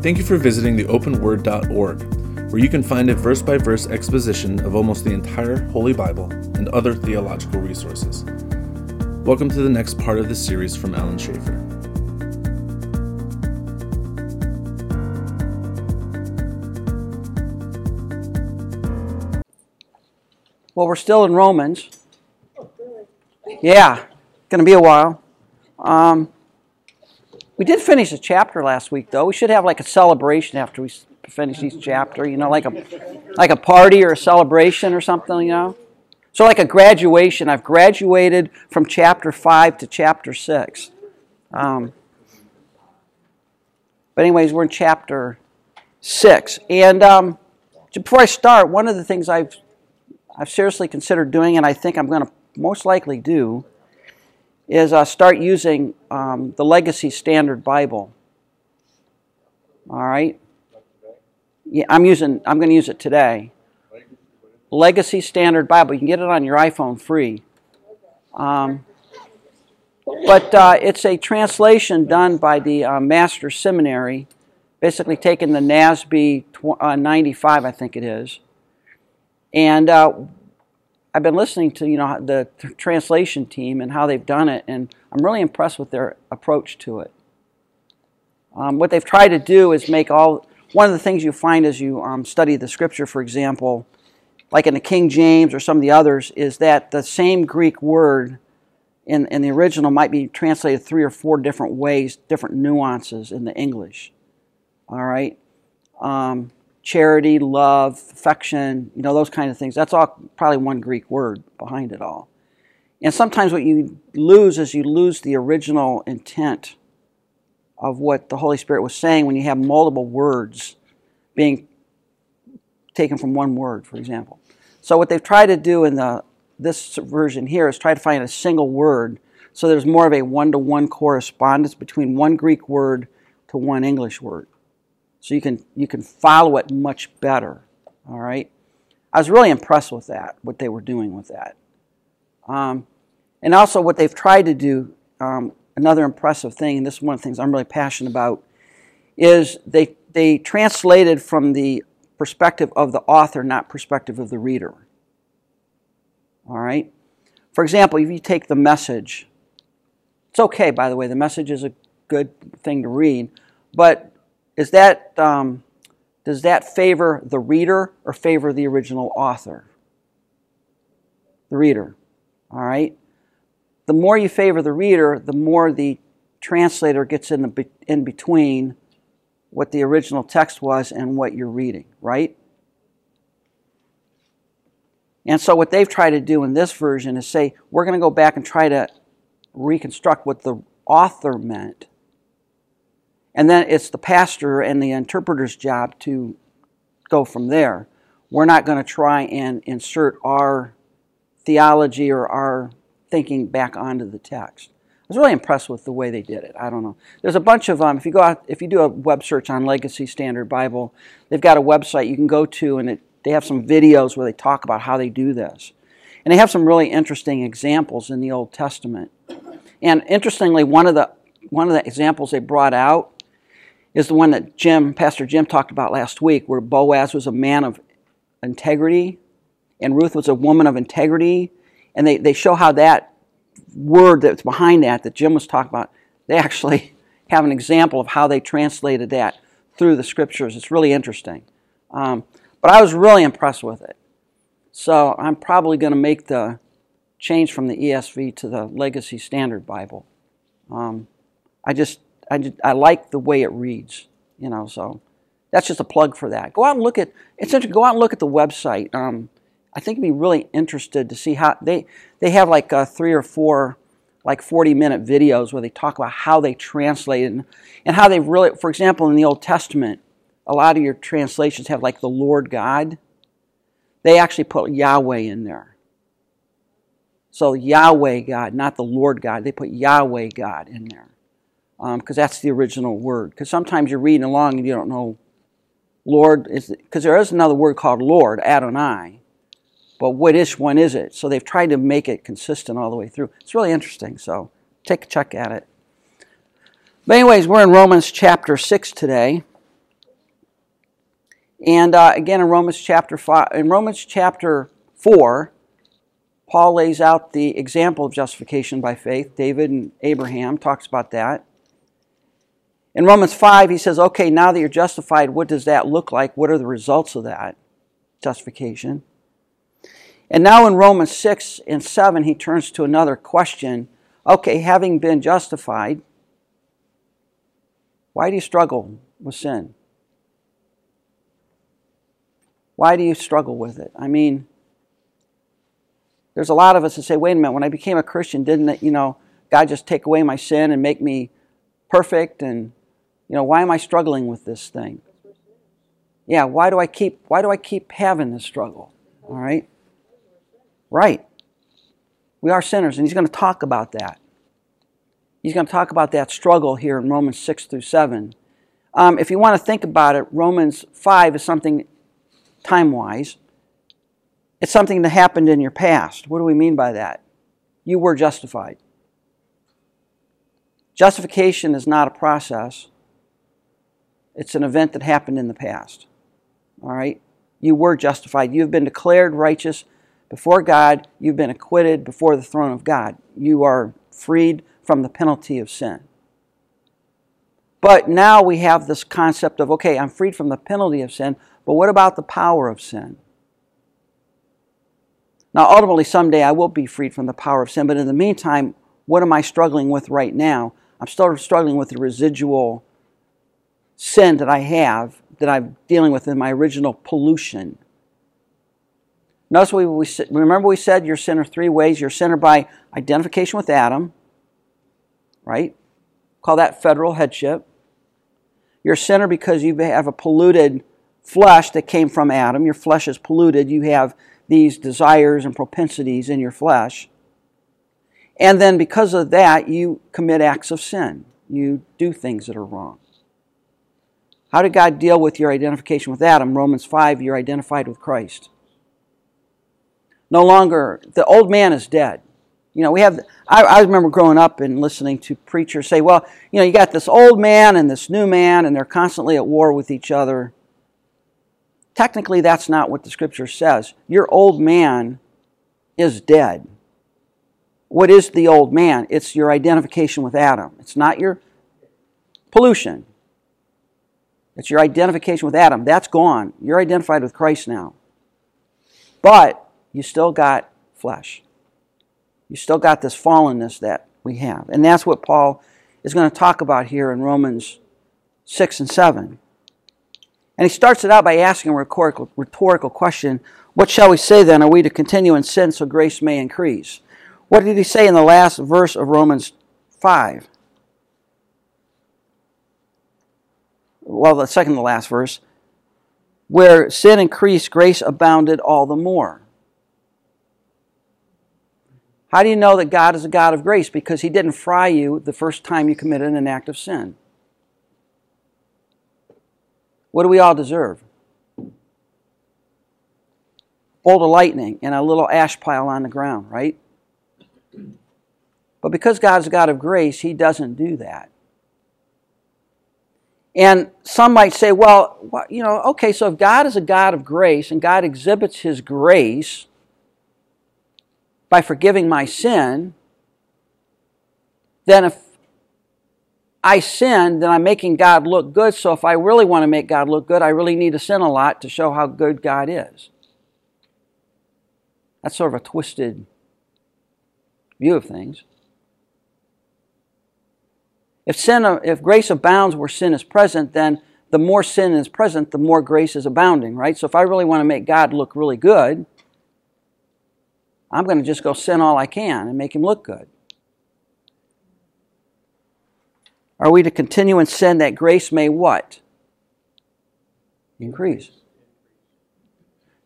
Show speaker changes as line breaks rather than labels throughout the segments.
Thank you for visiting the openword.org, where you can find a verse by verse exposition of almost the entire Holy Bible and other theological resources. Welcome to the next part of this series from Alan Schaefer.
Well, we're still in Romans. Yeah, going to be a while. Um, we did finish a chapter last week, though. We should have like a celebration after we finish each chapter. You know, like a like a party or a celebration or something. You know, so like a graduation. I've graduated from chapter five to chapter six. Um, but anyways, we're in chapter six, and um, before I start, one of the things I've I've seriously considered doing, and I think I'm going to most likely do, is uh, start using um, the Legacy Standard Bible. All right. Yeah, I'm using. I'm going to use it today. Legacy Standard Bible. You can get it on your iPhone free. Um, but uh, it's a translation done by the uh, Master's Seminary, basically taking the NASB tw- uh, 95, I think it is. And uh, I've been listening to you know the translation team and how they've done it, and I'm really impressed with their approach to it. Um, what they've tried to do is make all one of the things you find as you um, study the scripture, for example, like in the King James or some of the others, is that the same Greek word in, in the original might be translated three or four different ways, different nuances in the English. All right. Um, charity, love, affection, you know, those kind of things. That's all probably one Greek word behind it all. And sometimes what you lose is you lose the original intent of what the Holy Spirit was saying when you have multiple words being taken from one word, for example. So what they've tried to do in the this version here is try to find a single word so there's more of a one-to-one correspondence between one Greek word to one English word so you can you can follow it much better. All right, I was really impressed with that, what they were doing with that, um, and also what they've tried to do. Um, another impressive thing, and this is one of the things I'm really passionate about, is they they translated from the perspective of the author, not perspective of the reader. All right. For example, if you take the message, it's okay, by the way, the message is a good thing to read, but is that um, does that favor the reader or favor the original author? The reader. All right. The more you favor the reader, the more the translator gets in the in between what the original text was and what you're reading, right? And so what they've tried to do in this version is say we're going to go back and try to reconstruct what the author meant and then it's the pastor and the interpreter's job to go from there. We're not going to try and insert our theology or our thinking back onto the text. I was really impressed with the way they did it. I don't know. There's a bunch of um, if you go out, if you do a web search on Legacy Standard Bible, they've got a website you can go to, and it, they have some videos where they talk about how they do this, and they have some really interesting examples in the Old Testament. And interestingly, one of the one of the examples they brought out is the one that Jim, Pastor Jim, talked about last week, where Boaz was a man of integrity and Ruth was a woman of integrity. And they, they show how that word that's behind that, that Jim was talking about, they actually have an example of how they translated that through the scriptures. It's really interesting. Um, but I was really impressed with it. So I'm probably going to make the change from the ESV to the Legacy Standard Bible. Um, I just I, just, I like the way it reads, you know, so that's just a plug for that. Go out and look at, it's interesting, go out and look at the website. Um, I think you'd be really interested to see how, they, they have like uh, three or four like 40 minute videos where they talk about how they translate and, and how they really, for example, in the Old Testament, a lot of your translations have like the Lord God. They actually put Yahweh in there. So Yahweh God, not the Lord God. They put Yahweh God in there because um, that's the original word. Because sometimes you're reading along and you don't know Lord is because there is another word called Lord, Adonai, but which one is it? So they've tried to make it consistent all the way through. It's really interesting. So take a check at it. But anyways, we're in Romans chapter six today, And uh, again, in Romans chapter five, in Romans chapter four, Paul lays out the example of justification by faith. David and Abraham talks about that. In Romans 5, he says, okay, now that you're justified, what does that look like? What are the results of that justification? And now in Romans 6 and 7, he turns to another question. Okay, having been justified, why do you struggle with sin? Why do you struggle with it? I mean, there's a lot of us that say, wait a minute, when I became a Christian, didn't it, you know, God just take away my sin and make me perfect? And, you know, why am I struggling with this thing? Yeah, why do I keep why do I keep having this struggle? All right? Right. We are sinners, and he's going to talk about that. He's going to talk about that struggle here in Romans 6 through 7. Um, if you want to think about it, Romans 5 is something time wise. It's something that happened in your past. What do we mean by that? You were justified. Justification is not a process, it's an event that happened in the past. All right? You were justified. You've been declared righteous before God. You've been acquitted before the throne of God. You are freed from the penalty of sin. But now we have this concept of okay, I'm freed from the penalty of sin, but what about the power of sin? Now, ultimately, someday I will be freed from the power of sin, but in the meantime, what am I struggling with right now? I'm still struggling with the residual sin that I have, that I'm dealing with in my original pollution. Notice we, we remember we said you're sinner three ways. You're sinner by identification with Adam, right? Call that federal headship. You're sinner because you have a polluted flesh that came from Adam. Your flesh is polluted. You have these desires and propensities in your flesh. And then because of that, you commit acts of sin. You do things that are wrong. How did God deal with your identification with Adam? Romans 5, you're identified with Christ. No longer, the old man is dead. You know, we have, I, I, remember growing up and listening to preachers say, well, you know, you got this old man and this new man, and they're constantly at war with each other. Technically, that's not what the scripture says. Your old man is dead. What is the old man? It's your identification with Adam. It's not your pollution. It's your identification with Adam. That's gone. You're identified with Christ now. But you still got flesh. You still got this fallenness that we have. And that's what Paul is going to talk about here in Romans 6 and 7. And he starts it out by asking a rhetorical, rhetorical question What shall we say then? Are we to continue in sin so grace may increase? What did he say in the last verse of Romans 5? Well, the second to last verse. Where sin increased, grace abounded all the more. How do you know that God is a God of grace? Because He didn't fry you the first time you committed an act of sin. What do we all deserve? Bolt of lightning and a little ash pile on the ground, right? But because God's a God of grace, He doesn't do that. And some might say, well, you know, okay, so if God is a God of grace and God exhibits His grace by forgiving my sin, then if I sin, then I'm making God look good. So if I really want to make God look good, I really need to sin a lot to show how good God is. That's sort of a twisted view of things. If sin, if grace abounds where sin is present, then the more sin is present, the more grace is abounding, right? So if I really want to make God look really good, I'm going to just go sin all I can and make him look good. Are we to continue in sin that grace may what? Increase.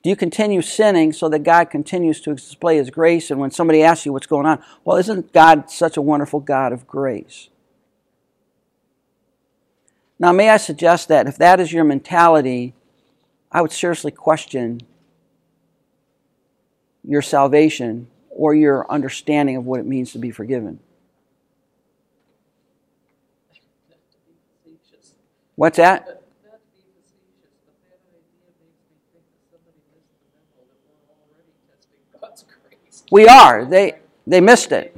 Do you continue sinning so that God continues to display His grace? And when somebody asks you what's going on, well, isn't God such a wonderful God of grace? Now, may I suggest that if that is your mentality, I would seriously question your salvation or your understanding of what it means to be forgiven. What's that? We are. They they missed it.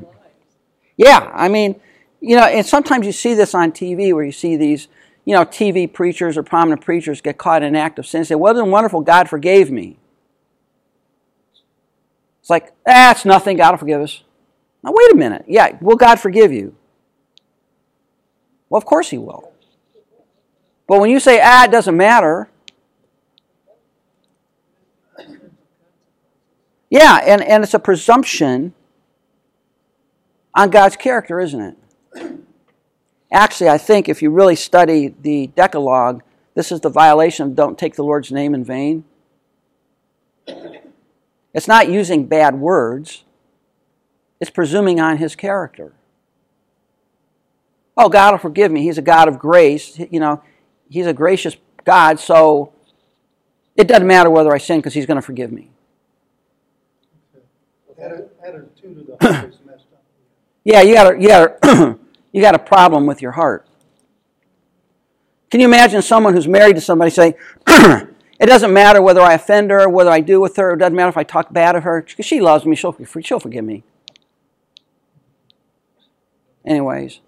Yeah, I mean, you know, and sometimes you see this on TV where you see these you know, TV preachers or prominent preachers get caught in an act of sin and say, Wasn't wonderful? God forgave me. It's like, ah, nothing. God will forgive us. Now, wait a minute. Yeah, will God forgive you? Well, of course He will. But when you say, ah, it doesn't matter, yeah, and, and it's a presumption on God's character, isn't it? Actually, I think if you really study the Decalogue, this is the violation of don't take the Lord's name in vain. It's not using bad words, it's presuming on his character. Oh, God will forgive me. He's a God of grace. You know, he's a gracious God, so it doesn't matter whether I sin because he's going to forgive me. yeah, you got a, you got a, you got a problem with your heart. Can you imagine someone who's married to somebody say, It doesn't matter whether I offend her, whether I do with her. It doesn't matter if I talk bad of her. Because she loves me. She'll, she'll forgive me. Anyways.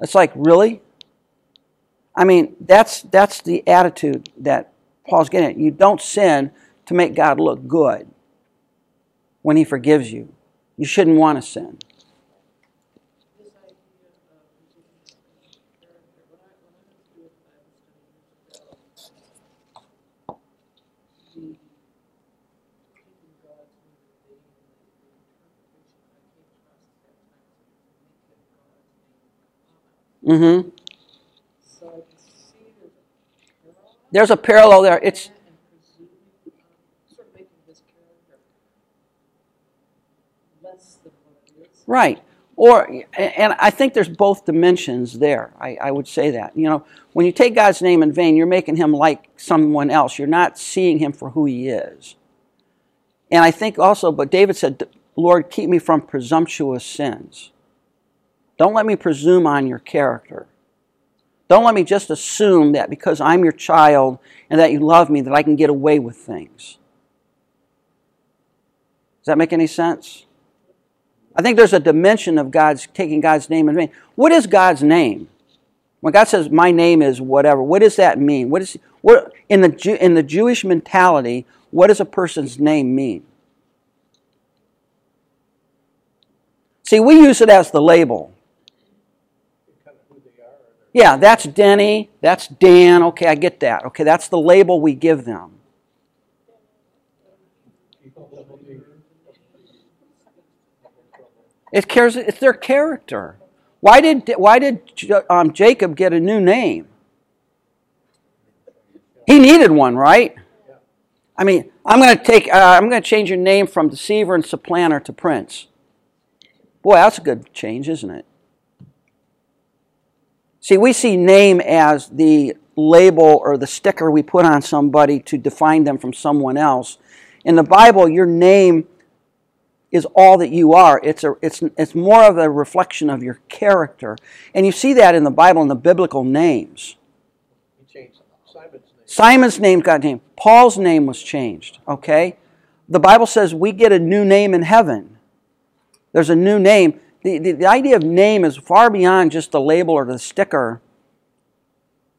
It's like, really? I mean, that's, that's the attitude that Paul's getting at. You don't sin to make God look good when he forgives you. You shouldn't want to sin. Mm-hmm. There's a parallel there. It's right. Or, and I think there's both dimensions there. I, I, would say that. You know, when you take God's name in vain, you're making him like someone else. You're not seeing him for who he is. And I think also, but David said, Lord, keep me from presumptuous sins. Don't let me presume on your character. Don't let me just assume that because I'm your child and that you love me that I can get away with things. Does that make any sense? I think there's a dimension of God's taking God's name in vain. What is God's name? When God says, "My name is whatever," what does that mean? What is what in the in the Jewish mentality? What does a person's name mean? See, we use it as the label. Yeah, that's Denny, that's Dan. Okay, I get that. Okay, that's the label we give them. It cares. It's their character. Why did why did um, Jacob get a new name? He needed one, right? I mean, I'm going to take. Uh, I'm going to change your name from deceiver and supplanter to prince. Boy, that's a good change, isn't it? See, we see name as the label or the sticker we put on somebody to define them from someone else. In the Bible, your name is all that you are. It's, a, it's, it's more of a reflection of your character. And you see that in the Bible in the biblical names. Simon's name. Name got named. Paul's name was changed. Okay? The Bible says we get a new name in heaven. There's a new name the, the, the idea of name is far beyond just the label or the sticker.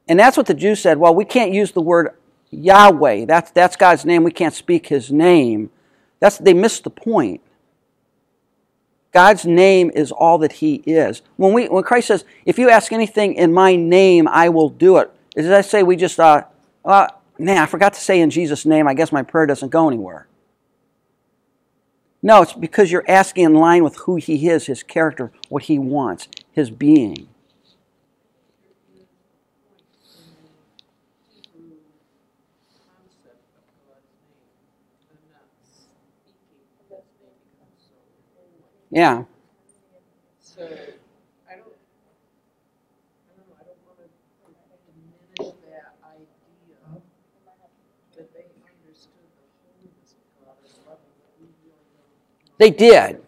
And that's what the Jews said. Well, we can't use the word Yahweh. That's, that's God's name. We can't speak his name. That's, they missed the point. God's name is all that he is. When, we, when Christ says, if you ask anything in my name, I will do it, As I say we just, uh, uh, nah, I forgot to say in Jesus' name, I guess my prayer doesn't go anywhere. No, it's because you're asking in line with who he is, his character, what he wants, his being. Yeah. They did.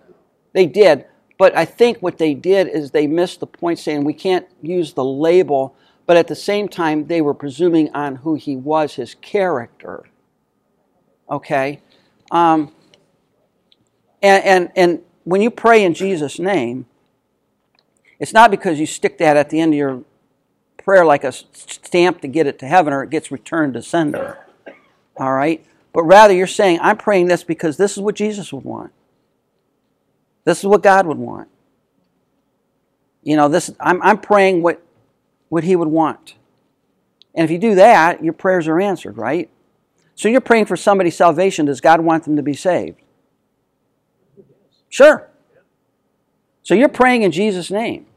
They did. But I think what they did is they missed the point saying we can't use the label, but at the same time, they were presuming on who he was, his character. Okay? Um, And, and, and when you pray in Jesus' name, it's not because you stick that at the end of your prayer like a stamp to get it to heaven or it gets returned to sender. All right? But rather, you're saying, I'm praying this because this is what Jesus would want. This is what God would want. You know, this I'm, I'm praying what, what He would want. And if you do that, your prayers are answered, right? So you're praying for somebody's salvation. Does God want them to be saved? Sure. So you're praying in Jesus' name.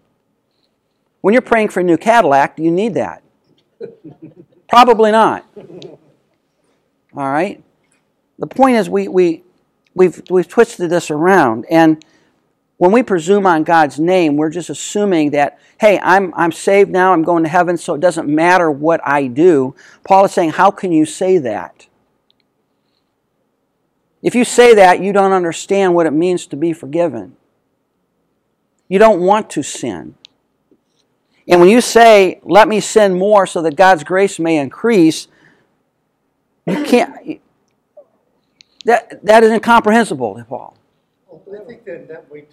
When you're praying for a new Cadillac, do you need that? Probably not. All right? The point is, we, we, we've, we've twisted this around. And when we presume on God's name, we're just assuming that, hey, I'm, I'm saved now, I'm going to heaven, so it doesn't matter what I do. Paul is saying, how can you say that? If you say that, you don't understand what it means to be forgiven. You don't want to sin. And when you say, let me sin more so that God's grace may increase, you can't. That, that is incomprehensible Paul.
I think that that. Like,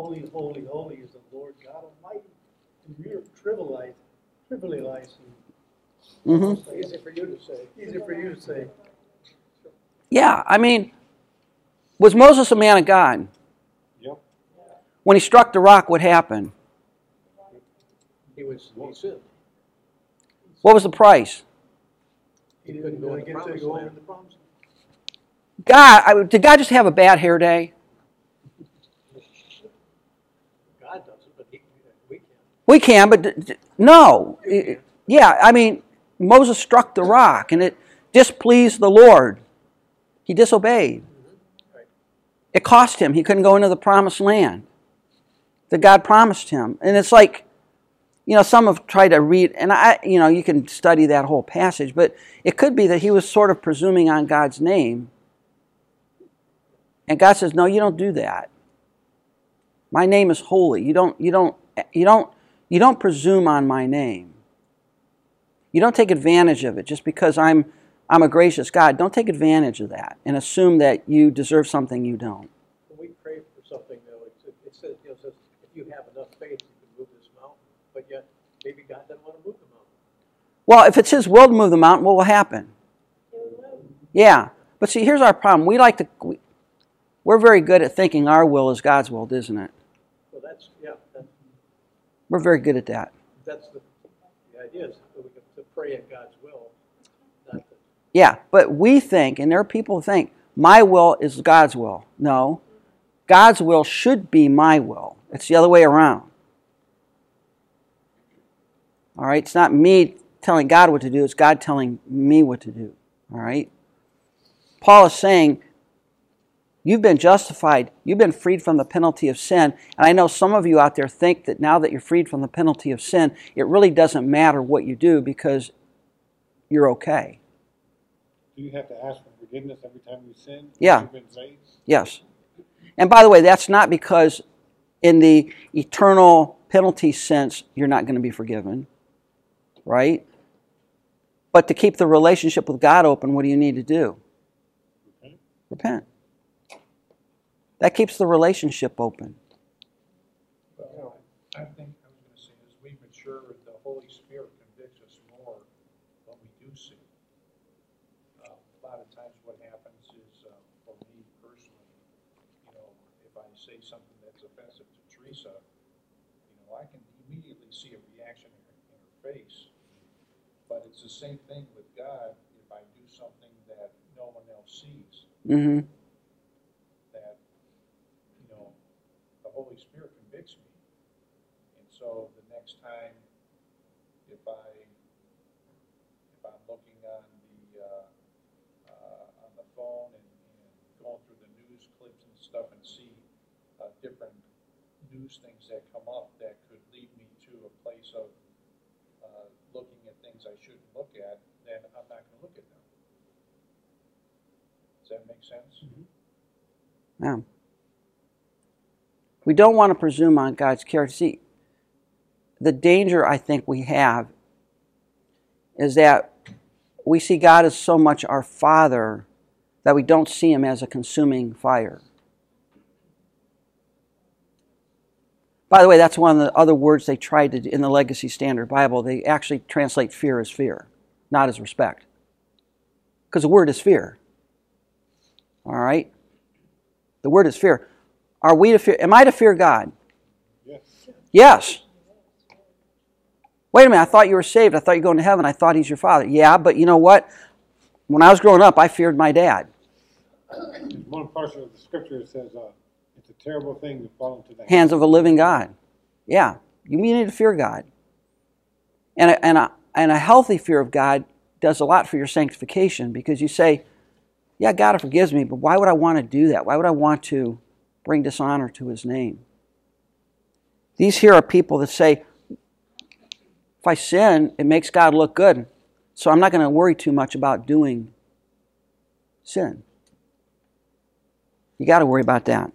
holy, holy, holy is the Lord God Almighty. And you're trivializing, trivializing.
Mm-hmm.
Easy for you to say. Easy for you to say.
Yeah, I mean, was Moses a man of God?
Yep.
When he struck the rock, what happened?
He was, he sinned.
What was the price?
He didn't really get to go over the promised land.
God, I, did God just have a bad hair day?
God does it, but he, we can't.
We can, but no. Yeah, I mean, Moses struck the rock and it displeased the Lord. He disobeyed.
Mm-hmm.
It cost him. He couldn't go into the promised land that God promised him. And it's like, you know, some have tried to read, and I, you know, you can study that whole passage, but it could be that he was sort of presuming on God's name. And God says, "No, you don't do that. My name is holy. You don't, you don't, you don't, you don't presume on my name. You don't take advantage of it just because I'm, I'm a gracious God. Don't take advantage of that and assume that you deserve something you don't.
When we pray for something, though, it, it says, you know, it says, if you have enough faith, you can move this mountain. But yet, maybe God doesn't want to move the mountain.
Well, if it's His will to move the mountain, what will happen? Yeah, but see, here's our problem. We like to, we, we're very good at thinking our will is God's will, isn't it?
Well, that's, yeah, that,
We're very good at that.
that's the, the idea is that we can to pray in God's will, not
Yeah, but we think, and there are people who think, my will is God's will. No, God's will should be my will. It's the other way around. All right, it's not me telling God what to do, it's God telling me what to do. All right? Paul is saying, You've been justified. You've been freed from the penalty of sin. And I know some of you out there think that now that you're freed from the penalty of sin, it really doesn't matter what you do because you're okay.
Do you have to ask for forgiveness every time you sin?
Yeah.
You've been saved?
Yes. And by the way, that's not because in the eternal penalty sense you're not going to be forgiven, right? But to keep the relationship with God open, what do you need to do?
Okay.
Repent. That keeps the relationship open.
Well, I think, I was gonna say, as we mature, the Holy Spirit convicts us more when we do sin. Uh, A lot of times what happens is, uh, for me personally, you know, if I say something that's offensive to Teresa, you know, I can immediately see a reaction in her, in her face. But it's the same thing with God, if I do something that no one else sees,
hmm
that, you know, the Holy Spirit convicts me. And so the next time, if I, if I'm looking on the, uh, uh, on the phone and, and going through the news clips and stuff and see, uh, different news things that come up that could lead me to a place of, uh, looking at things I shouldn't look at, then I'm not gonna look at them. Does that make sense?
Yeah. We don't want to presume on God's character. See, the danger I think we have is that we see God as so much our Father that we don't see him as a consuming fire. By the way, that's one of the other words they tried to, in the Legacy Standard Bible. They actually translate fear as fear, not as respect. Because the word is fear. All right? The word is fear. Are we to fear? Am I to fear God?
Yes.
Yes. Wait a minute, I thought you were saved. I thought you were going to heaven. I thought he's your father. Yeah, but you know what? When I was growing up, I feared my dad.
One portion of the scripture says, uh, it's a terrible thing to fall into the
Hands of a living God. Yeah, you need to fear God. And a, and, a, and a healthy fear of God does a lot for your sanctification because you say, yeah, God forgives me, but why would I want to do that? Why would I want to bring dishonor to his name? These here are people that say, if I sin, it makes God look good. So I'm not going to worry too much about doing sin. You got to worry about that.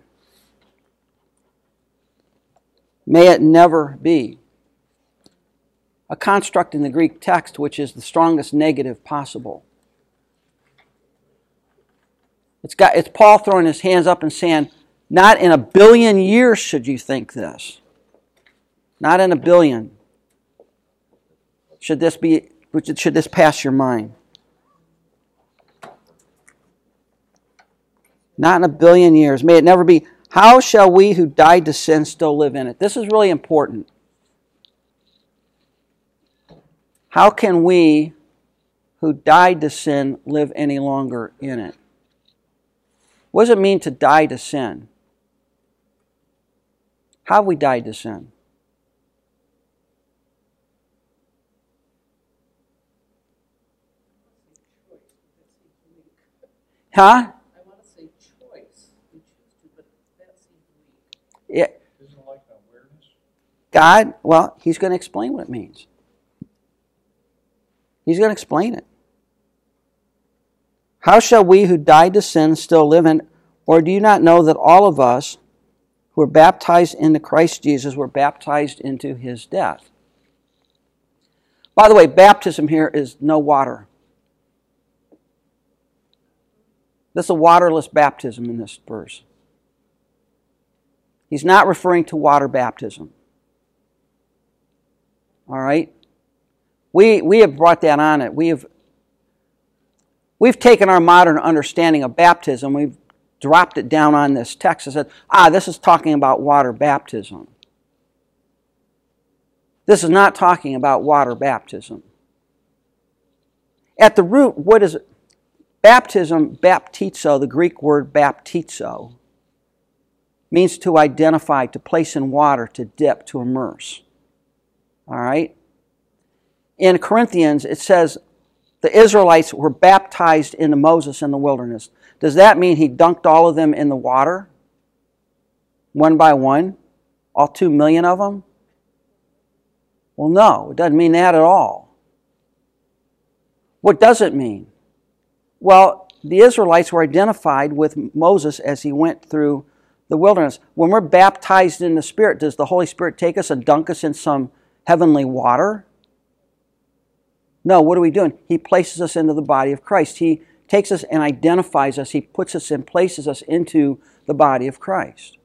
May it never be. A construct in the Greek text which is the strongest negative possible. It's, got, it's Paul throwing his hands up and saying, Not in a billion years should you think this. Not in a billion. Should this be should this pass your mind? Not in a billion years. May it never be. How shall we who died to sin still live in it? This is really important. How can we who died to sin live any longer in it? What does it mean to die to sin? How have we died to sin? Huh?
I want to say choice. We choose to, but that seems weak.
Yeah,
Isn't it like awareness?
God, well, He's going to explain what it means. He's going to explain it. How shall we who died to sin still live in? Or do you not know that all of us who are baptized into Christ Jesus were baptized into His death? By the way, baptism here is no water. This is a waterless baptism in this verse. He's not referring to water baptism. All right? We, we have brought that on it. We have, we've taken our modern understanding of baptism, we've dropped it down on this text and said, ah, this is talking about water baptism. This is not talking about water baptism. At the root, what is it? Baptism, baptizo, the Greek word baptizo, means to identify, to place in water, to dip, to immerse. All right? In Corinthians, it says the Israelites were baptized into Moses in the wilderness. Does that mean he dunked all of them in the water? One by one? All two million of them? Well, no, it doesn't mean that at all. What does it mean? Well, the Israelites were identified with Moses as he went through the wilderness. When we're baptized in the Spirit, does the Holy Spirit take us and dunk us in some heavenly water? No, what are we doing? He places us into the body of Christ. He takes us and identifies us. He puts us and places us into the body of Christ.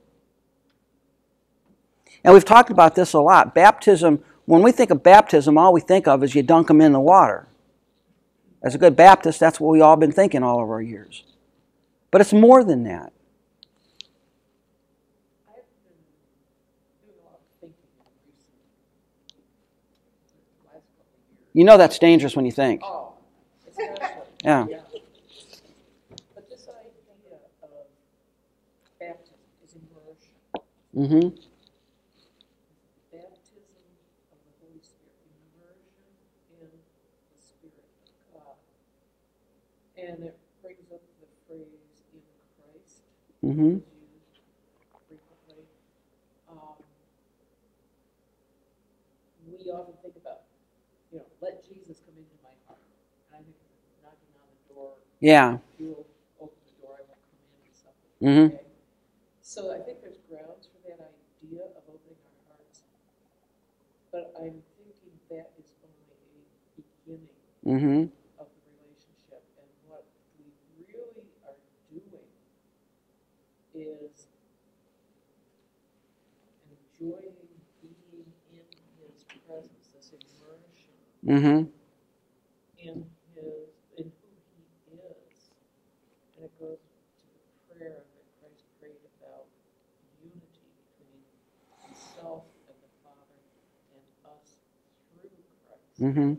And we've talked about this a lot. Baptism, when we think of baptism, all we think of is you dunk them in the water. As a good Baptist, that's what we've all been thinking all of our years. But it's more than that.
I've been doing a lot of thinking in recent, last couple of years.
You know that's dangerous when you think.
Oh, especially.
Yeah.
But this idea of baptism is immersion.
Mm-hmm.
Baptism of the Holy Spirit, immersion in the Spirit of God. And it brings up the phrase in Christ.
Mm-hmm.
used frequently. Um, we often think about, you know, let Jesus come into my heart. And I think knocking on the door,
Yeah.
if you will open the door, I will come in and something.
Mhm.
Okay? So I think there's grounds for that idea of opening our hearts. But I'm thinking that is only a beginning
Mm-hmm.
of the relationship. And what we really are enjoying being in his presence, this immersion
Mm-hmm.
in his, in who he is. And it goes to the prayer that Christ prayed about unity between himself and the Father and us through Christ.
Mm-hmm.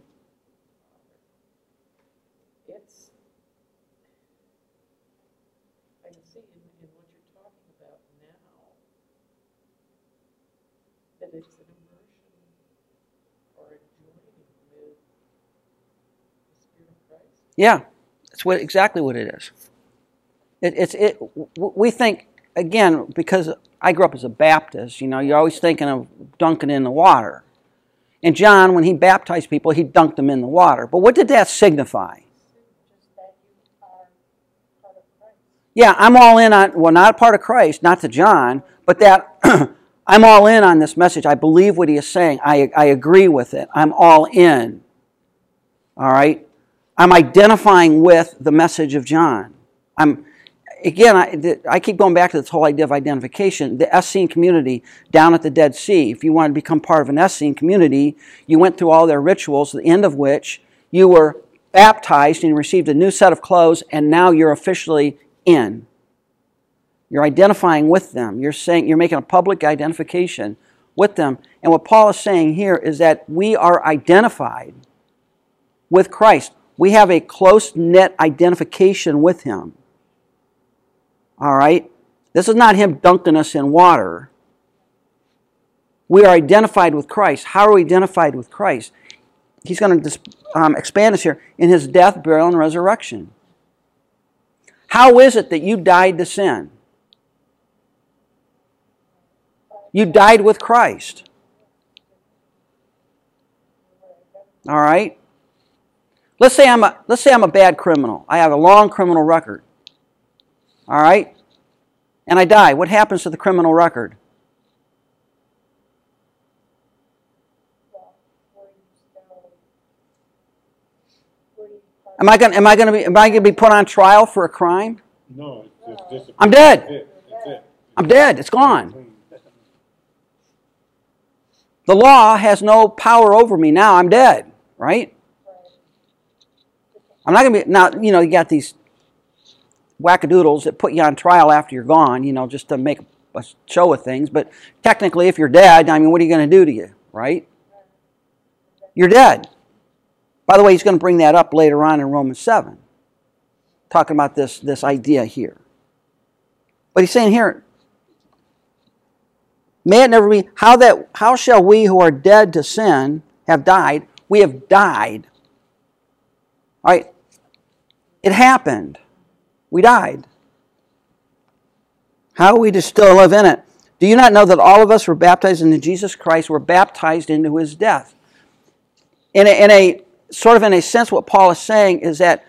It's, I can see in, in what you're talking about now, that it's an immersion or a joining with the Spirit of Christ.
Yeah, that's what exactly what it is. It, it's it. We think again because I grew up as a Baptist. You know, you're always thinking of dunking in the water. And John, when he baptized people, he dunked them in the water. But what did that signify? Yeah, I'm all in on well, not a part of Christ, not to John, but that I'm all in on this message. I believe what he is saying. I I agree with it. I'm all in. All right. I'm identifying with the message of John. I'm again, I, th- I keep going back to this whole idea of identification. The Essene community down at the Dead Sea, if you wanted to become part of an Essene community, you went through all their rituals, the end of which you were baptized and received a new set of clothes, and now you're officially in. You're identifying with them. You're saying you're making a public identification with them. And what Paul is saying here is that we are identified with Christ. We have a close knit identification with him. All right? This is not him dunking us in water. We are identified with Christ. How are we identified with Christ? He's going to um, expand us here in his death, burial, and resurrection. How is it that you died to sin? You died with Christ. All right? Let's say I'm a let's say I'm a bad criminal. I have a long criminal record. All right? And I die. What happens to the criminal record? Am I going am I going to be am I going to be put on trial for a crime?
No, it's.
I'm dead.
That's it, that's it.
I'm dead. It's gone. The law has no power over me now. I'm dead, right? I'm not going to be now. You know, you got these wackadoodles that put you on trial after you're gone. You know, just to make a show of things. But technically, if you're dead, I mean, what are you going to do to you, right? You're dead. By the way, he's going to bring that up later on in Romans seven, talking about this this idea here. But he's saying here, May it never be how that how shall we who are dead to sin have died? We have died. All right. It happened. We died. How are we to still live in it? Do you not know that all of us were baptized into Jesus Christ, were baptized into his death? In a, in a sort of in a sense, what Paul is saying is that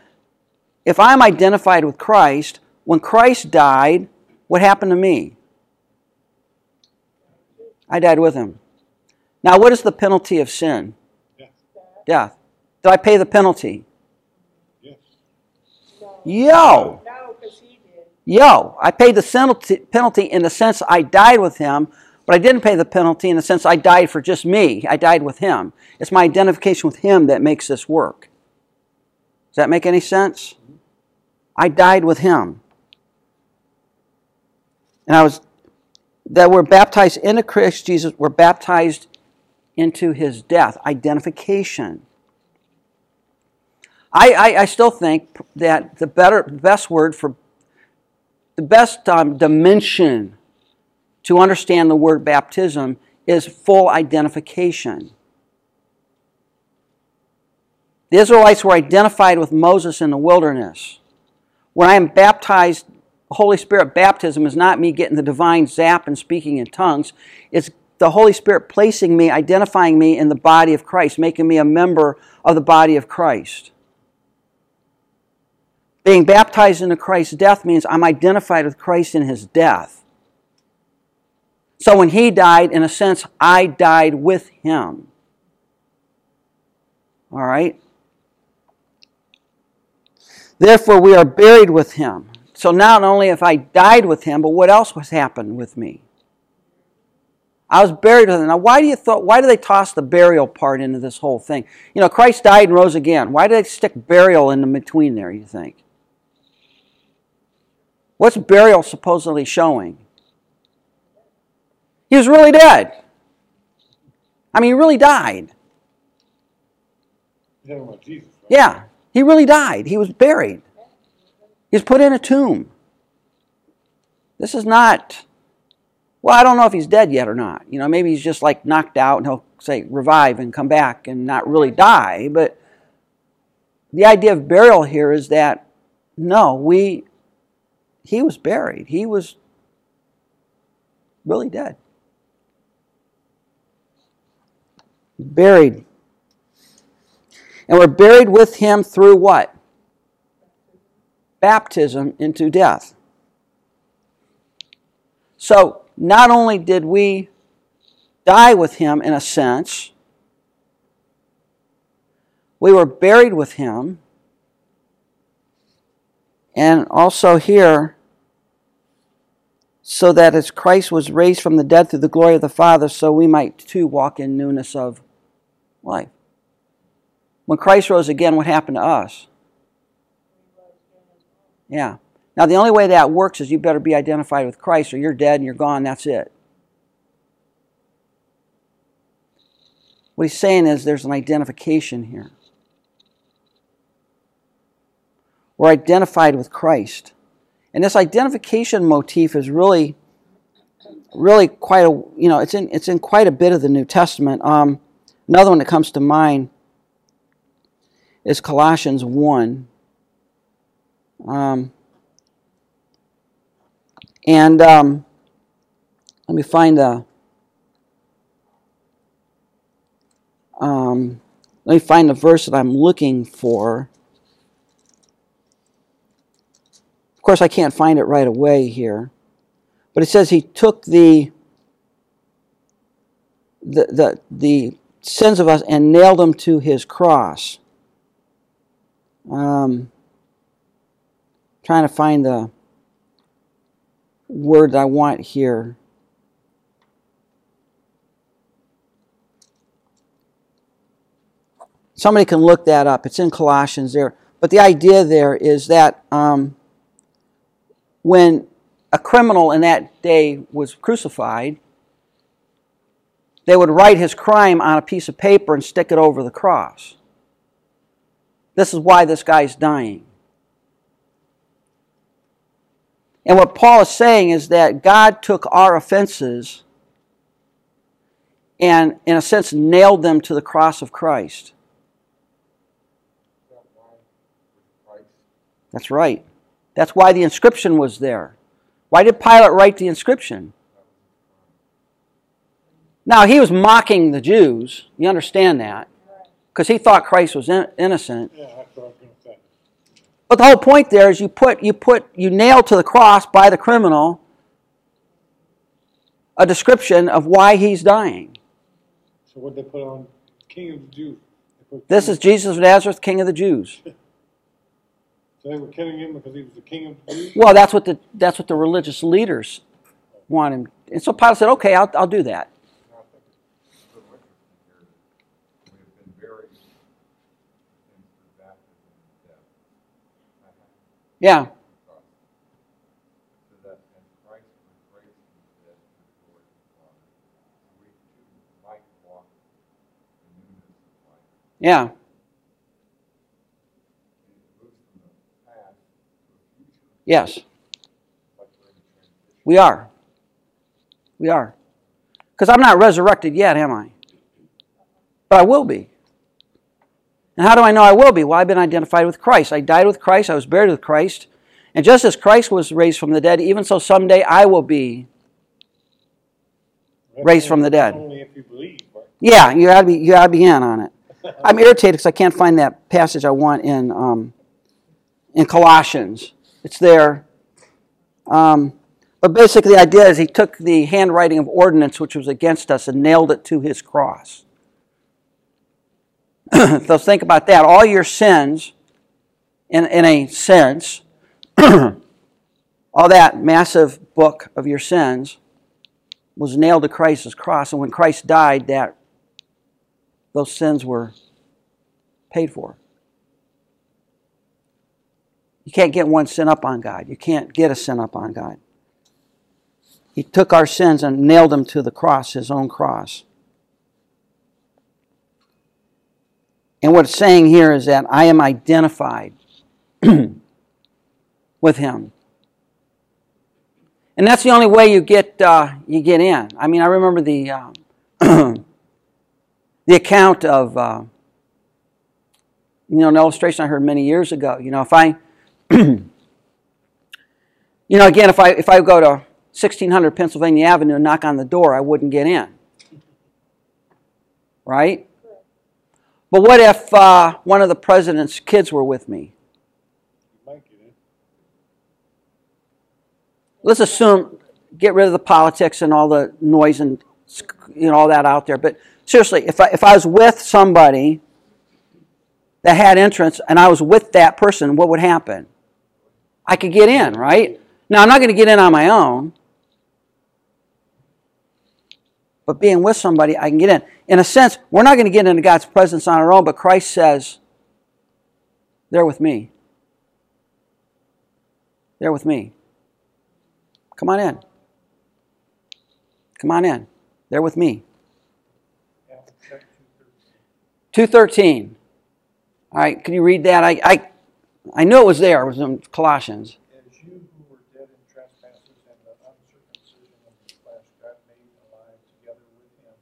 if I'm identified with Christ, when Christ died, what happened to me? I died with him. Now, what is the penalty of sin?
Yes,
Death. Did I pay the penalty? Yo!
No, because he did.
Yo! I paid the penalty penalty in the sense I died with him, but I didn't pay the penalty in the sense I died for just me. I died with him. It's my identification with him that makes this work. Does that make any sense? I died with him. And I was that we're baptized into Christ Jesus, we're baptized into his death. Identification. I, I, I still think that the better, best word for the best um, dimension to understand the word baptism is full identification. The Israelites were identified with Moses in the wilderness. When I am baptized, Holy Spirit baptism is not me getting the divine zap and speaking in tongues. It's the Holy Spirit placing me, identifying me in the body of Christ, making me a member of the body of Christ. Being baptized into Christ's death means I'm identified with Christ in his death. So when he died, in a sense, I died with him. All right? Therefore, we are buried with him. So not only have I died with him, but what else has happened with me? I was buried with him. Now, why do you thought? Why do they toss the burial part into this whole thing? You know, Christ died and rose again. Why do they stick burial in between there? You think? What's burial supposedly showing? He was really dead. I mean, he really died.
You're talking about Jesus, right?
Yeah, he really died. He was buried. He was put in a tomb. This is not, well, I don't know if he's dead yet or not. You know, maybe he's just like knocked out and he'll say revive and come back and not really die. But the idea of burial here is that no, we, he was buried. He was really dead. Buried. And we're buried with him through what? Baptism into death. So, not only did we die with him in a sense, we were buried with him. And also here, so that as Christ was raised from the dead through the glory of the Father, so we might too walk in newness of life. When Christ rose again, what happened to us? Yeah. Now, the only way that works is you better be identified with Christ or you're dead and you're gone. That's it. What he's saying is there's an identification here. We're identified with Christ. And this identification motif is really, really quite a, you know, it's in, it's in quite a bit of the New Testament. Um, another one that comes to mind is Colossians 1. Um, and um, let me find the. Um, let me find the verse that I'm looking for. Of course, I can't find it right away here, but it says he took the the the, the sins of us and nailed them to his cross. Um, trying to find the word I want here. Somebody can look that up. It's in Colossians there. But the idea there is that um, when a criminal in that day was crucified, they would write his crime on a piece of paper and stick it over the cross. This is why this guy's dying. And what Paul is saying is that God took our offenses and, in a sense, nailed them to the cross of Christ. That's right. That's why the inscription was there. Why did Pilate write the inscription? Now, he was mocking the Jews. You understand that? Because he thought Christ was in- innocent.
Yeah, that's what I was gonna.
But the whole point there is you put you put you nail to the cross by the criminal a description of why he's dying.
So what they put on King of the Jews?
This is Jesus of Nazareth, King of the Jews.
They were killing him because he was the King of the Jews?
Well, that's what the that's what the religious leaders want him. And so Pilate said, "Okay, I'll I'll do that." Yeah,
So that, and Christ was raised from the dead through the glory of the Father. So we too might walk in newness of life.
yeah,
It moves from the past to a future,
yes,
we're in a transition.
we are. Because I'm not resurrected yet, am I? But I will be. And how do I know I will be? Well, I've been identified with Christ. I died with Christ. I was buried with Christ. And just as Christ was raised from the dead, even so someday I will be.
That's
Raised from the dead.
Only if you believe, right?
Yeah, you gotta be you gotta be in on it. I'm irritated because I can't find that passage I want in um, in Colossians. It's there. Um, but basically, the idea is he took the handwriting of ordinance, which was against us, and nailed it to his cross. so think about that. All your sins, in, in a sense, all that massive book of your sins was nailed to Christ's cross, and when Christ died, that those sins were paid for. You can't get one sin up on God. You can't get a sin up on God. He took our sins and nailed them to the cross, his own cross. And what it's saying here is that I am identified with him. And that's the only way you get uh, you get in. I mean, I remember the uh, the account of uh, you know an illustration I heard many years ago. You know, if I you know again if I if I go to 1600 Pennsylvania Avenue and knock on the door, I wouldn't get in. Right? But what if uh, one of the president's kids were with me? Let's assume get rid of the politics and all the noise and you know all that out there but seriously if I, if I was with somebody that had entrance and i was with that person what would happen i could get in right now i'm not going to get in on my own but being with somebody i can get in in a sense we're not going to get into god's presence on our own but christ says they're with me they're with me Come on in. Come on in. They're with me.
two thirteen.
213. All right, can you read that? I, I, I knew it was there. It was in Colossians.
As you who were dead in trespasses and the uncircumcision of the flesh, God made alive together with him,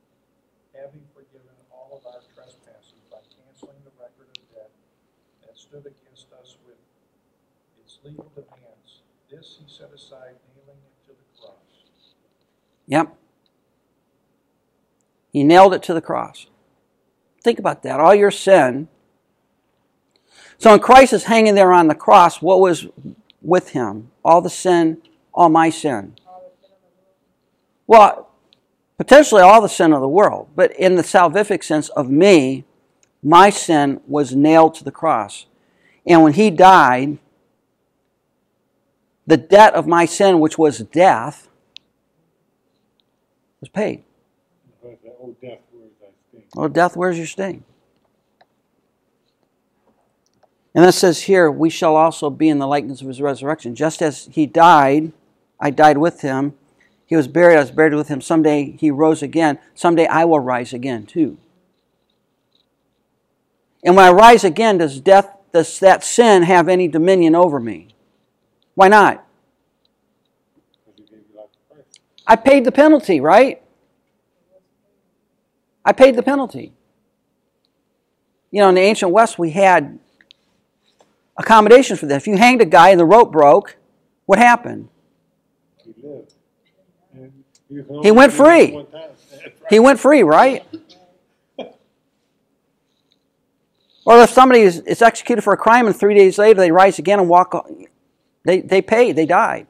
having forgiven all of our trespasses by canceling the record of debt that stood against us with its legal demands. This he set aside, nailing it to the cross.
Yep. He nailed it to the cross. Think about that. All your sin. So when Christ is hanging there on the cross, what was with him? All the sin, all my sin. Well, potentially all the sin of the world, but in the salvific sense of me, my sin was nailed to the cross. And when he died, the debt of my sin, which was death, was paid.
But that old death, where's that sting?
Oh, death, where's your sting? And it says here, we shall also be in the likeness of his resurrection. Just as he died, I died with him. He was buried, I was buried with him. Someday he rose again. Someday I will rise again too. And when I rise again, does death, does that sin have any dominion over me? Why not? I paid the penalty, right? I paid the penalty. You know, in the ancient West, we had accommodations for that. If you hanged a guy and the rope broke, what happened?
He lived.
He went free.
one time. That's right.
He went free, right? Or if somebody is, is executed for a crime and three days later they rise again and walk, they, they paid, they died.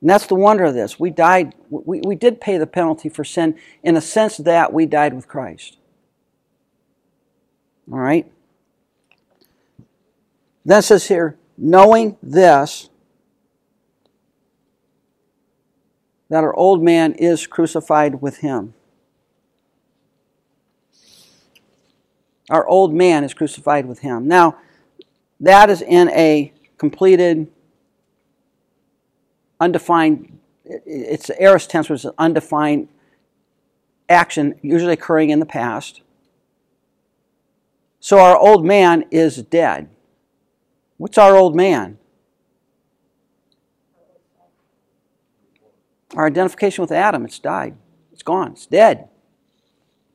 And that's the wonder of this. We died, we, we did pay the penalty for sin in a sense that we died with Christ. All right? Then says here, knowing this, that our old man is crucified with him. Our old man is crucified with him. Now, that is in a completed, undefined, it's the aorist tense, which is an undefined action, usually occurring in the past. So our old man is dead. What's our old man? Our identification with Adam, it's died. It's gone. It's dead.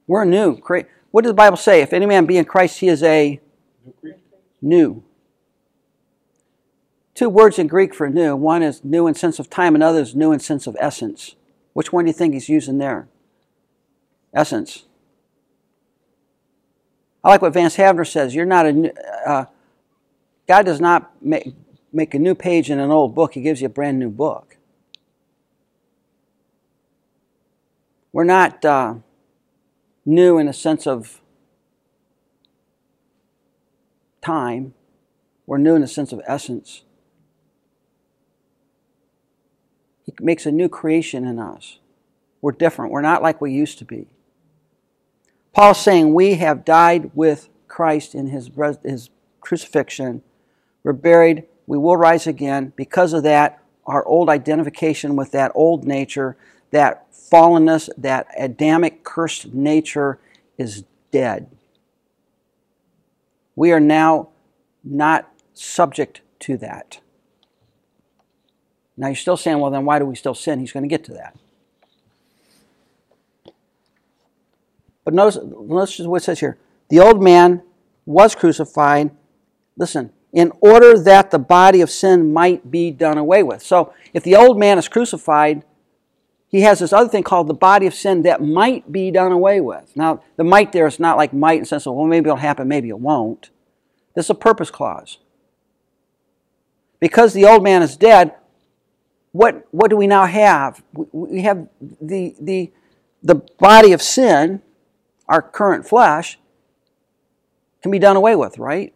We're new. What does the Bible say? If any man be in Christ, he is a
New.
Two words in Greek for new. One is new in sense of time, another is new in sense of essence. Which one do you think he's using there? Essence. I like what Vance Havner says. You're not a uh, God does not make, make a new page in an old book. He gives you a brand new book. We're not uh, new in a sense of time. We're new in a sense of essence. He makes a new creation in us. We're different. We're not like we used to be. Paul's saying we have died with Christ in his, his crucifixion. We're buried. We will rise again. Because of that, our old identification with that old nature, that fallenness, that Adamic cursed nature is dead. We are now not subject to that. Now you're still saying, well, then why do we still sin? He's going to get to that. But notice, notice what it says here. The old man was crucified, listen, in order that the body of sin might be done away with. So if the old man is crucified, he has this other thing called the body of sin that might be done away with. Now, the might there is not like might in the sense of, well, maybe it'll happen, maybe it won't. This is a purpose clause. Because the old man is dead, what, what do we now have? We have the, the, the body of sin our current flesh can be done away with, right?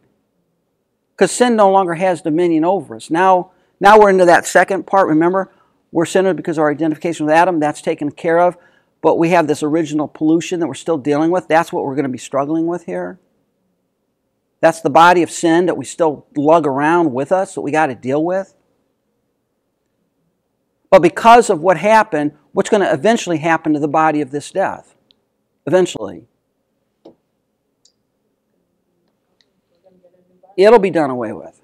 Because sin no longer has dominion over us. Now, now we're into that second part. Remember, we're sinners because of our identification with Adam. That's taken care of. But we have this original pollution that we're still dealing with. That's what we're going to be struggling with here. That's the body of sin that we still lug around with us that we got to deal with. But because of what happened, what's going to eventually happen to the body of this death? Eventually. It'll be done away with.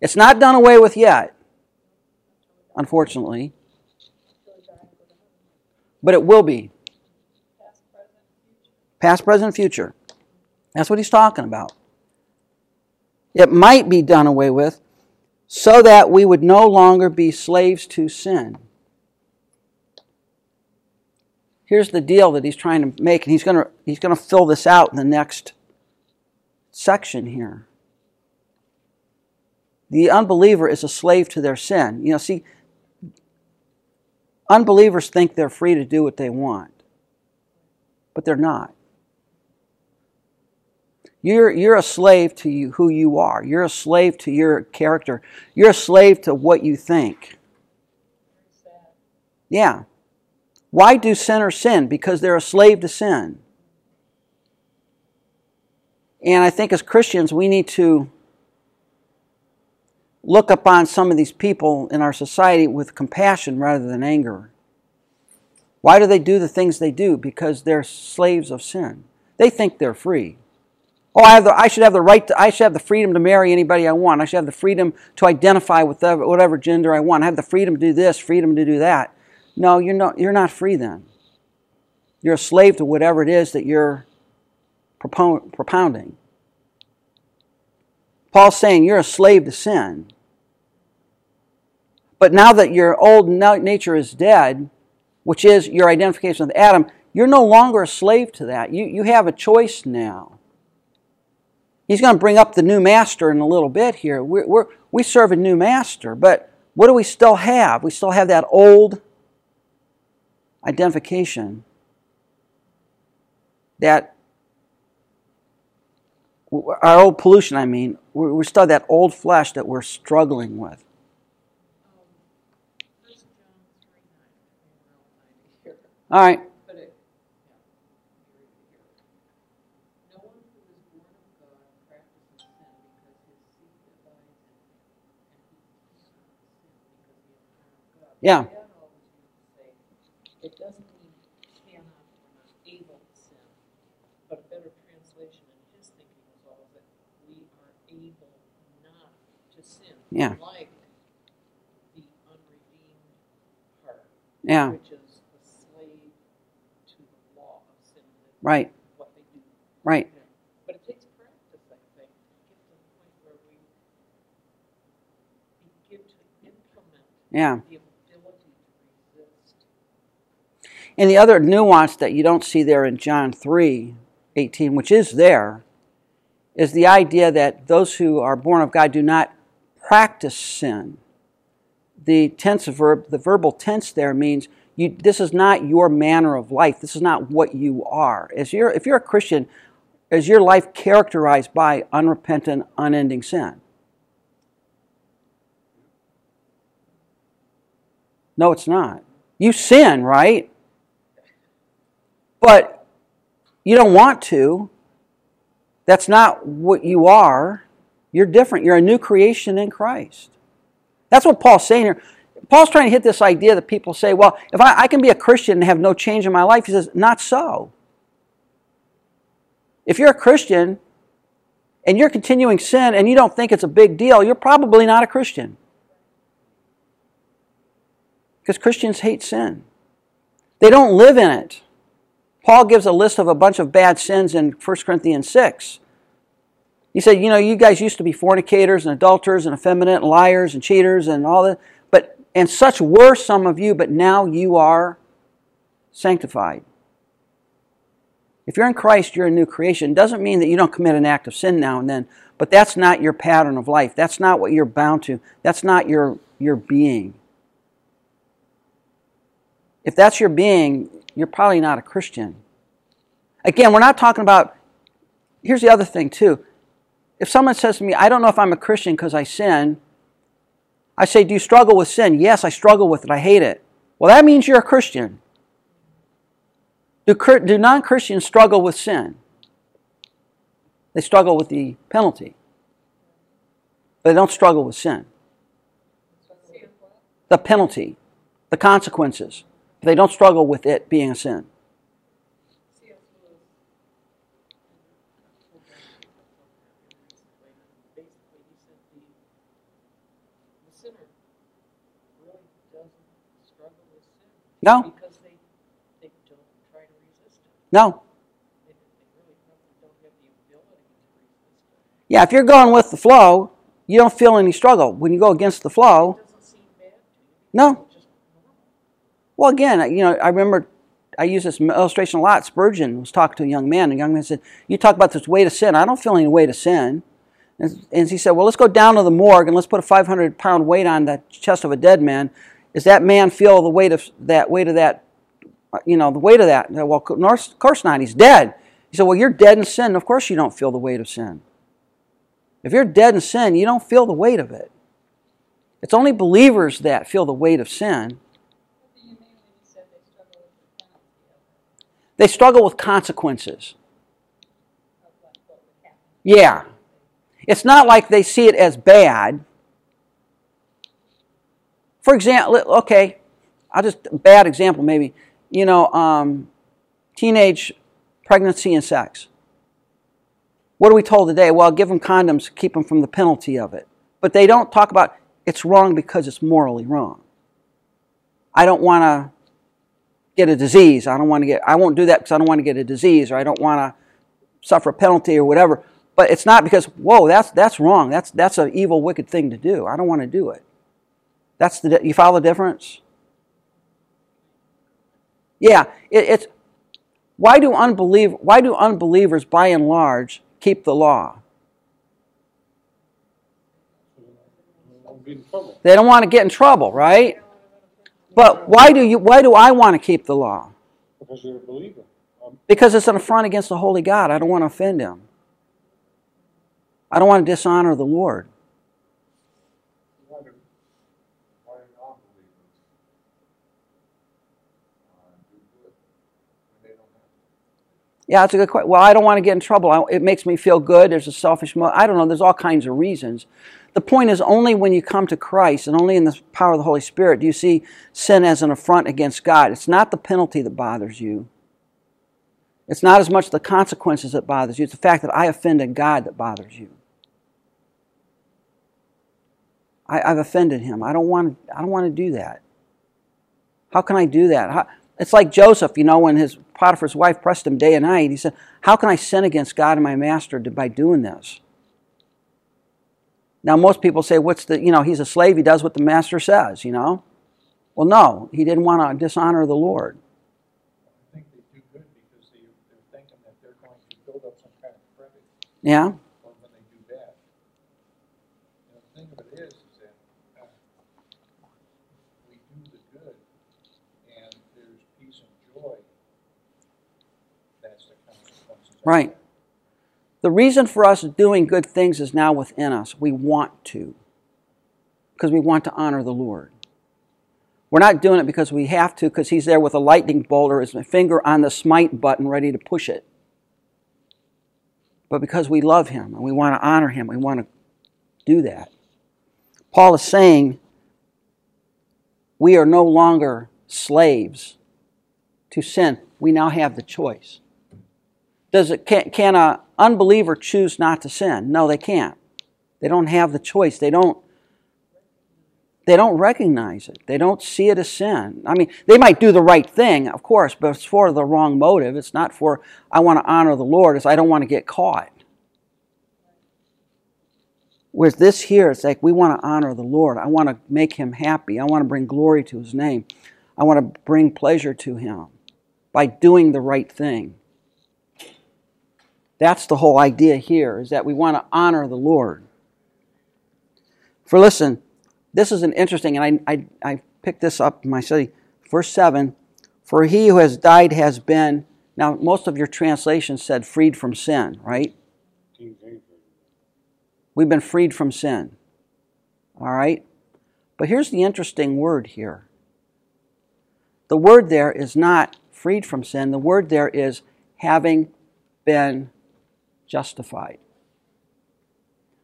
It's not done away with yet, unfortunately. But it will be. Past, present, future. That's what he's talking about. It might be done away with so that we would no longer be slaves to sin here's the deal that he's trying to make, and he's going to he's going to fill this out in the next section here. The unbeliever is a slave to their sin. You know, see, unbelievers think they're free to do what they want, but they're not. You're, you're a slave to you, who you are. You're a slave to your character. You're a slave to what you think. Yeah. Why do sinners sin? Because they're a slave to sin. And I think as Christians, we need to look upon some of these people in our society with compassion rather than anger. Why do they do the things they do? Because they're slaves of sin. They think they're free. Oh, I, have the, I should have the right. To, I should have the freedom to marry anybody I want. I should have the freedom to identify with whatever gender I want. I have the freedom to do this, freedom to do that. No, you're not, you're not free then. You're a slave to whatever it is that you're propounding. Paul's saying you're a slave to sin. But now that your old nature is dead, which is your identification with Adam, you're no longer a slave to that. You, you have a choice now. He's going to bring up the new master in a little bit here. We're, we're, we serve a new master, but what do we still have? We still have that old identification that our old pollution, I mean, we're, we're still that old flesh that we're struggling with. All right. Yeah. Yeah.
Like the unredeemed heart.
Yeah.
Which is the slave to the law of sin.
Right.
What they do.
Right.
But it takes practice, I think, to get to the point where we begin to implement
yeah.
the ability to resist.
And the other nuance that you don't see there in John 3 18, which is there, is the idea that those who are born of God do not practice sin. The tense verb, the verbal tense there means you, this is not your manner of life. This is not what you are. As you're, if you're a Christian, is your life characterized by unrepentant, unending sin? No, it's not. You sin, right? But you don't want to. That's not what you are. You're different. You're a new creation in Christ. That's what Paul's saying here. Paul's trying to hit this idea that people say, well, if I, I can be a Christian and have no change in my life, he says, not so. If you're a Christian and you're continuing sin and you don't think it's a big deal, you're probably not a Christian. Because Christians hate sin, they don't live in it. Paul gives a list of a bunch of bad sins in 1 Corinthians 6. He said, You know, you guys used to be fornicators and adulterers and effeminate and liars and cheaters and all that. But, and such were some of you, but now you are sanctified. If you're in Christ, you're a new creation. It doesn't mean that you don't commit an act of sin now and then, but that's not your pattern of life. That's not what you're bound to. That's not your, your being. If that's your being, you're probably not a Christian. Again, we're not talking about, here's the other thing too. If someone says to me, I don't know if I'm a Christian because I sin, I say, Do you struggle with sin? Yes, I struggle with it. I hate it. Well, that means you're a Christian. Do, do non Christians struggle with sin? They struggle with the penalty, but they don't struggle with sin. The penalty, the consequences. They don't struggle with it being a sin. No.
Because they, they don't try to resist it.
No.
They, they really don't have the ability to resist it.
Yeah, if you're going with the flow, you don't feel any struggle. When you go against the flow,
It doesn't seem bad to you.
no.
It's just normal.
Well, again, you know, I remember I use this illustration a lot. Spurgeon was talking to a young man. and The young man said, "You talk about this weight of sin. I don't feel any weight of sin." And, and he said, "Well, let's go down to the morgue and let's put a 500 pound weight on the chest of a dead man. Does that man feel the weight of that weight of that? You know, the weight of that? Well, of course not. He's dead." He said, "Well, you're dead in sin. Of course you don't feel the weight of sin. If you're dead in sin, you don't feel the weight of it. It's only believers that feel the weight of sin." They struggle with consequences. Yeah. It's not like they see it as bad. For example, okay, I'll just, bad example maybe. You know, um, teenage pregnancy and sex. What are we told today? Well, give them condoms, keep them from the penalty of it. But they don't talk about it's wrong because it's morally wrong. I don't want to get a disease. I don't want to get, I won't do that because I don't want to get a disease or I don't want to suffer a penalty or whatever. But it's not because, whoa, that's, that's wrong. That's, that's an evil, wicked thing to do. I don't want to do it. That's the, you follow the difference? Yeah, it, it's, why do, unbeliev, why do unbelievers, by and large, keep the law?
Won't be in trouble.
They don't want to get in trouble, right? But why do you why do I want to keep the law?
Because you're a believer. Um,
Because it's an affront against the holy God. I don't want to offend him. I don't want to dishonor the Lord.
Why do, why do non-believers uh, do good when they don't have to?
Yeah, that's a good question. Well, I don't want to get in trouble. I, it makes me feel good. There's a selfish motive. I don't know. There's all kinds of reasons. The point is, only when you come to Christ and only in the power of the Holy Spirit do you see sin as an affront against God. It's not the penalty that bothers you. It's not as much the consequences that bothers you. It's the fact that I offended God that bothers you. I, I've offended Him. I don't want. I don't want to do that. How can I do that? How, it's like Joseph, you know, when his Potiphar's wife pressed him day and night. He said, "How can I sin against God and my master by doing this?" Now, most people say, "What's the? You know, he's a slave. He does what the master says." You know. Well, no, he didn't want to dishonor the Lord.
I think they do good because they, they're thinking that they're going to build up some kind of credit
Yeah.
for when they do bad. And the thing of it is, is that, uh, we do the good, and there's peace and joy. That's the consequences. of
Right. The reason for us doing good things is now within us. We want to, because we want to honor the Lord. We're not doing it because we have to, because he's there with a lightning bolt or his finger on the smite button ready to push it. But because we love him and we want to honor him, we want to do that. Paul is saying we are no longer slaves to sin. We now have the choice. Does it can, can a unbeliever choose not to sin? No, they can't. They don't have the choice. They don't they don't recognize it. They don't see it as sin. I mean, they might do the right thing, of course, but it's for the wrong motive. It's not for, I want to honor the Lord, it's I don't want to get caught. Whereas this here, it's like we want to honor the Lord. I want to make him happy. I want to bring glory to his name. I want to bring pleasure to him by doing the right thing. That's the whole idea here, is that we want to honor the Lord. For listen, this is an interesting, and I, I, I picked this up in my study. Verse 7 For he who has died has been, now most of your translations said freed from sin, right? We've been freed from sin. All right? But here's the interesting word here. The word there is not freed from sin, the word there is having been justified.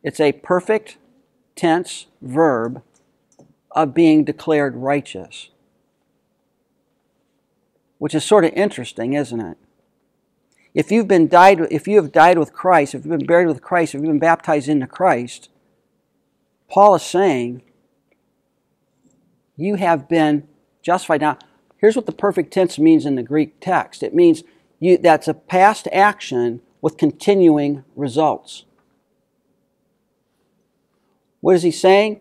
It's a perfect tense verb of being declared righteous. Which is sort of interesting, isn't it? If you've been died, if you have died with Christ, if you've been buried with Christ, if you've been baptized into Christ, Paul is saying you have been justified. Now, here's what the perfect tense means in the Greek text. It means you, that's a past action with continuing results. What is he saying?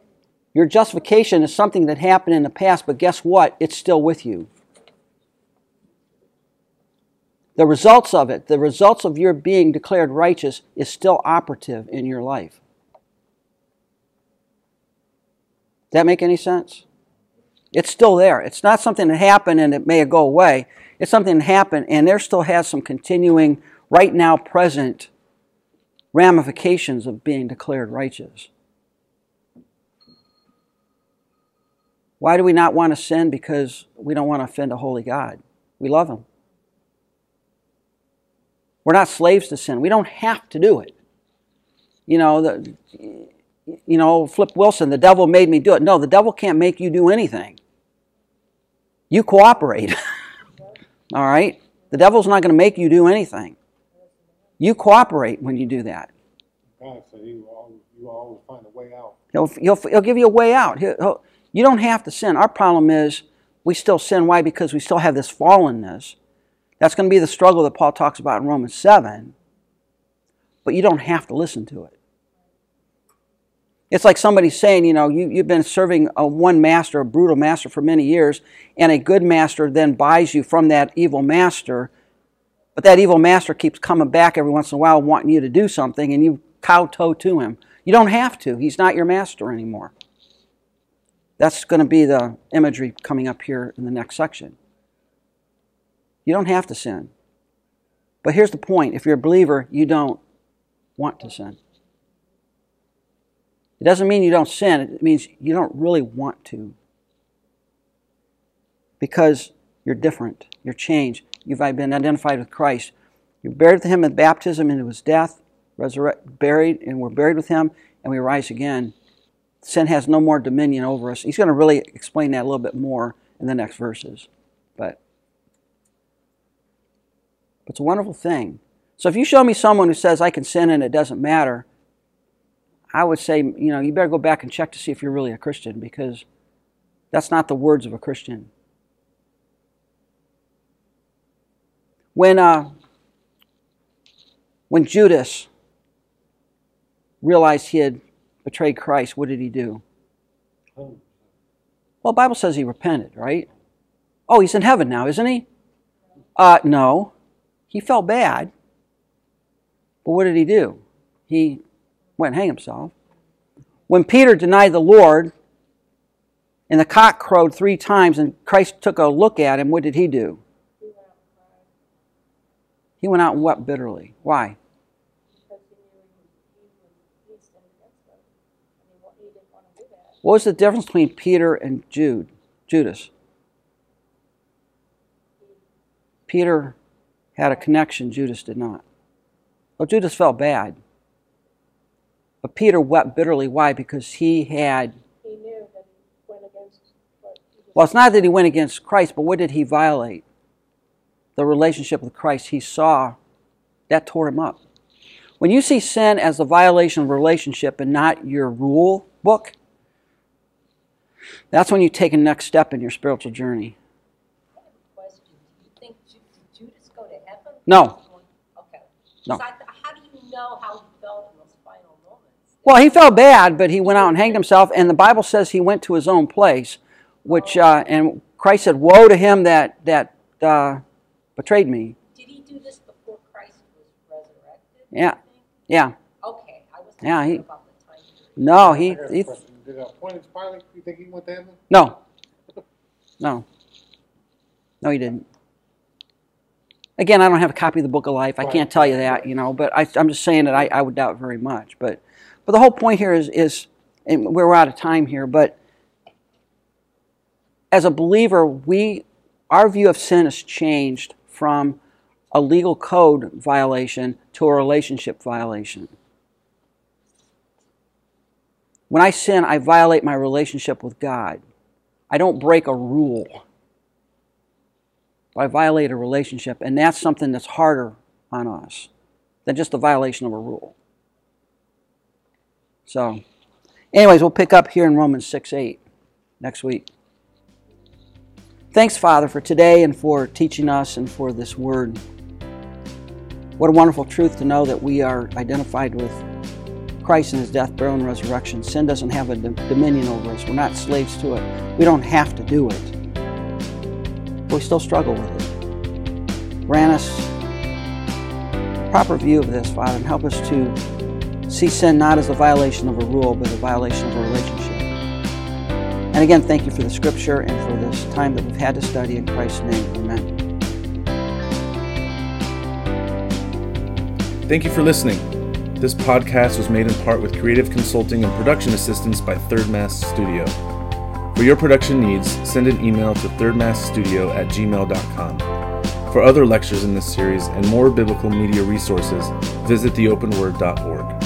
Your justification is something that happened in the past, but guess what? It's still with you. The results of it, the results of your being declared righteous, is still operative in your life. That make any sense? It's still there. It's not something that happened and it may go away. It's something that happened and there still has some continuing, right now present ramifications of being declared righteous. Why do we not want to sin? Because we don't want to offend a holy God. We love Him. We're not slaves to sin. We don't have to do it. You know, the, you know, Flip Wilson, the devil made me do it. No, the devil can't make you do anything. You cooperate. All right? The devil's not going to make you do anything. You cooperate when you do that.
God said he will always, you always find a way out.
He'll, he'll, he'll give you a way out. He'll, he'll, you don't have to sin. Our problem is we still sin. Why? Because we still have this fallenness. That's going to be the struggle that Paul talks about in Romans 7. But you don't have to listen to it. It's like somebody saying, you know, you, you've been serving a one master, a brutal master for many years, and a good master then buys you from that evil master. But that evil master keeps coming back every once in a while wanting you to do something, and you kowtow to him. You don't have to. He's not your master anymore. That's going to be the imagery coming up here in the next section. You don't have to sin. But here's the point if you're a believer, you don't want to sin. It doesn't mean you don't sin, it means you don't really want to. Because you're different, you're changed, you've been identified with Christ. You're buried with Him in baptism into His death, buried, and we're buried with Him, and we rise again. Sin has no more dominion over us. He's going to really explain that a little bit more in the next verses. But it's a wonderful thing. So if you show me someone who says I can sin and it doesn't matter, I would say, you know, you better go back and check to see if you're really a Christian because that's not the words of a Christian. When uh, when Judas realized he had betrayed Christ, what did he do? Well, Bible says he repented, right? Oh, he's in heaven now, isn't he? Uh, no. He felt bad. But what did he do? He went and hang himself. When Peter denied the Lord, and the cock crowed three times, and Christ took a look at him, what did he do? He went out and wept bitterly. Why? What was the difference between Peter and Jude? Judas. Peter had a connection, Judas did not. Well, Judas felt bad. But Peter wept bitterly. Why? Because he had.
He knew that he went against.
Well, it's not that he went against Christ, but what did he violate? The relationship with Christ. He saw that tore him up. When you see sin as a violation of relationship and not your rule book, that's when you take a next step in your spiritual journey. No.
Okay.
No. Well, he felt bad, but he went out and hanged himself, and the Bible says he went to his own place, which uh, and Christ said, "Woe to him that that uh, betrayed me."
Did he do this before Christ was resurrected?
Yeah. Yeah,
Okay, I was
Yeah, he-
about the time
no, he,
I
he
question. Did Pontius Pilate, you think he went to heaven?
no, no, no, he didn't. Again, I don't have a copy of the Book of Life. I can't tell you that, you know, but I, I'm just saying that I, I would doubt very much. But, but the whole point here is, is, and we're out of time here, but as a believer, we, our view of sin has changed from a legal code violation to a relationship violation. When I sin, I violate my relationship with God. I don't break a rule. But I violate a relationship, and that's something that's harder on us than just a violation of a rule. So, anyways, we'll pick up here in Romans 6 8 next week. Thanks, Father, for today and for teaching us and for this word. What a wonderful truth to know that we are identified with Christ and his death, burial, and resurrection. Sin doesn't have a dominion over us. We're not slaves to it. We don't have to do it. But we still struggle with it. Grant us proper view of this, Father, and help us to see sin not as a violation of a rule, but a violation of a relationship. And again, thank you for the scripture and for this time that we've had to study in Christ's name. Amen.
Thank you for listening. This podcast was made in part with creative consulting and production assistance by Third Mass Studio. For your production needs, send an email to thirdmassstudio at gmail.com. For other lectures in this series and more biblical media resources, visit theopenword.org.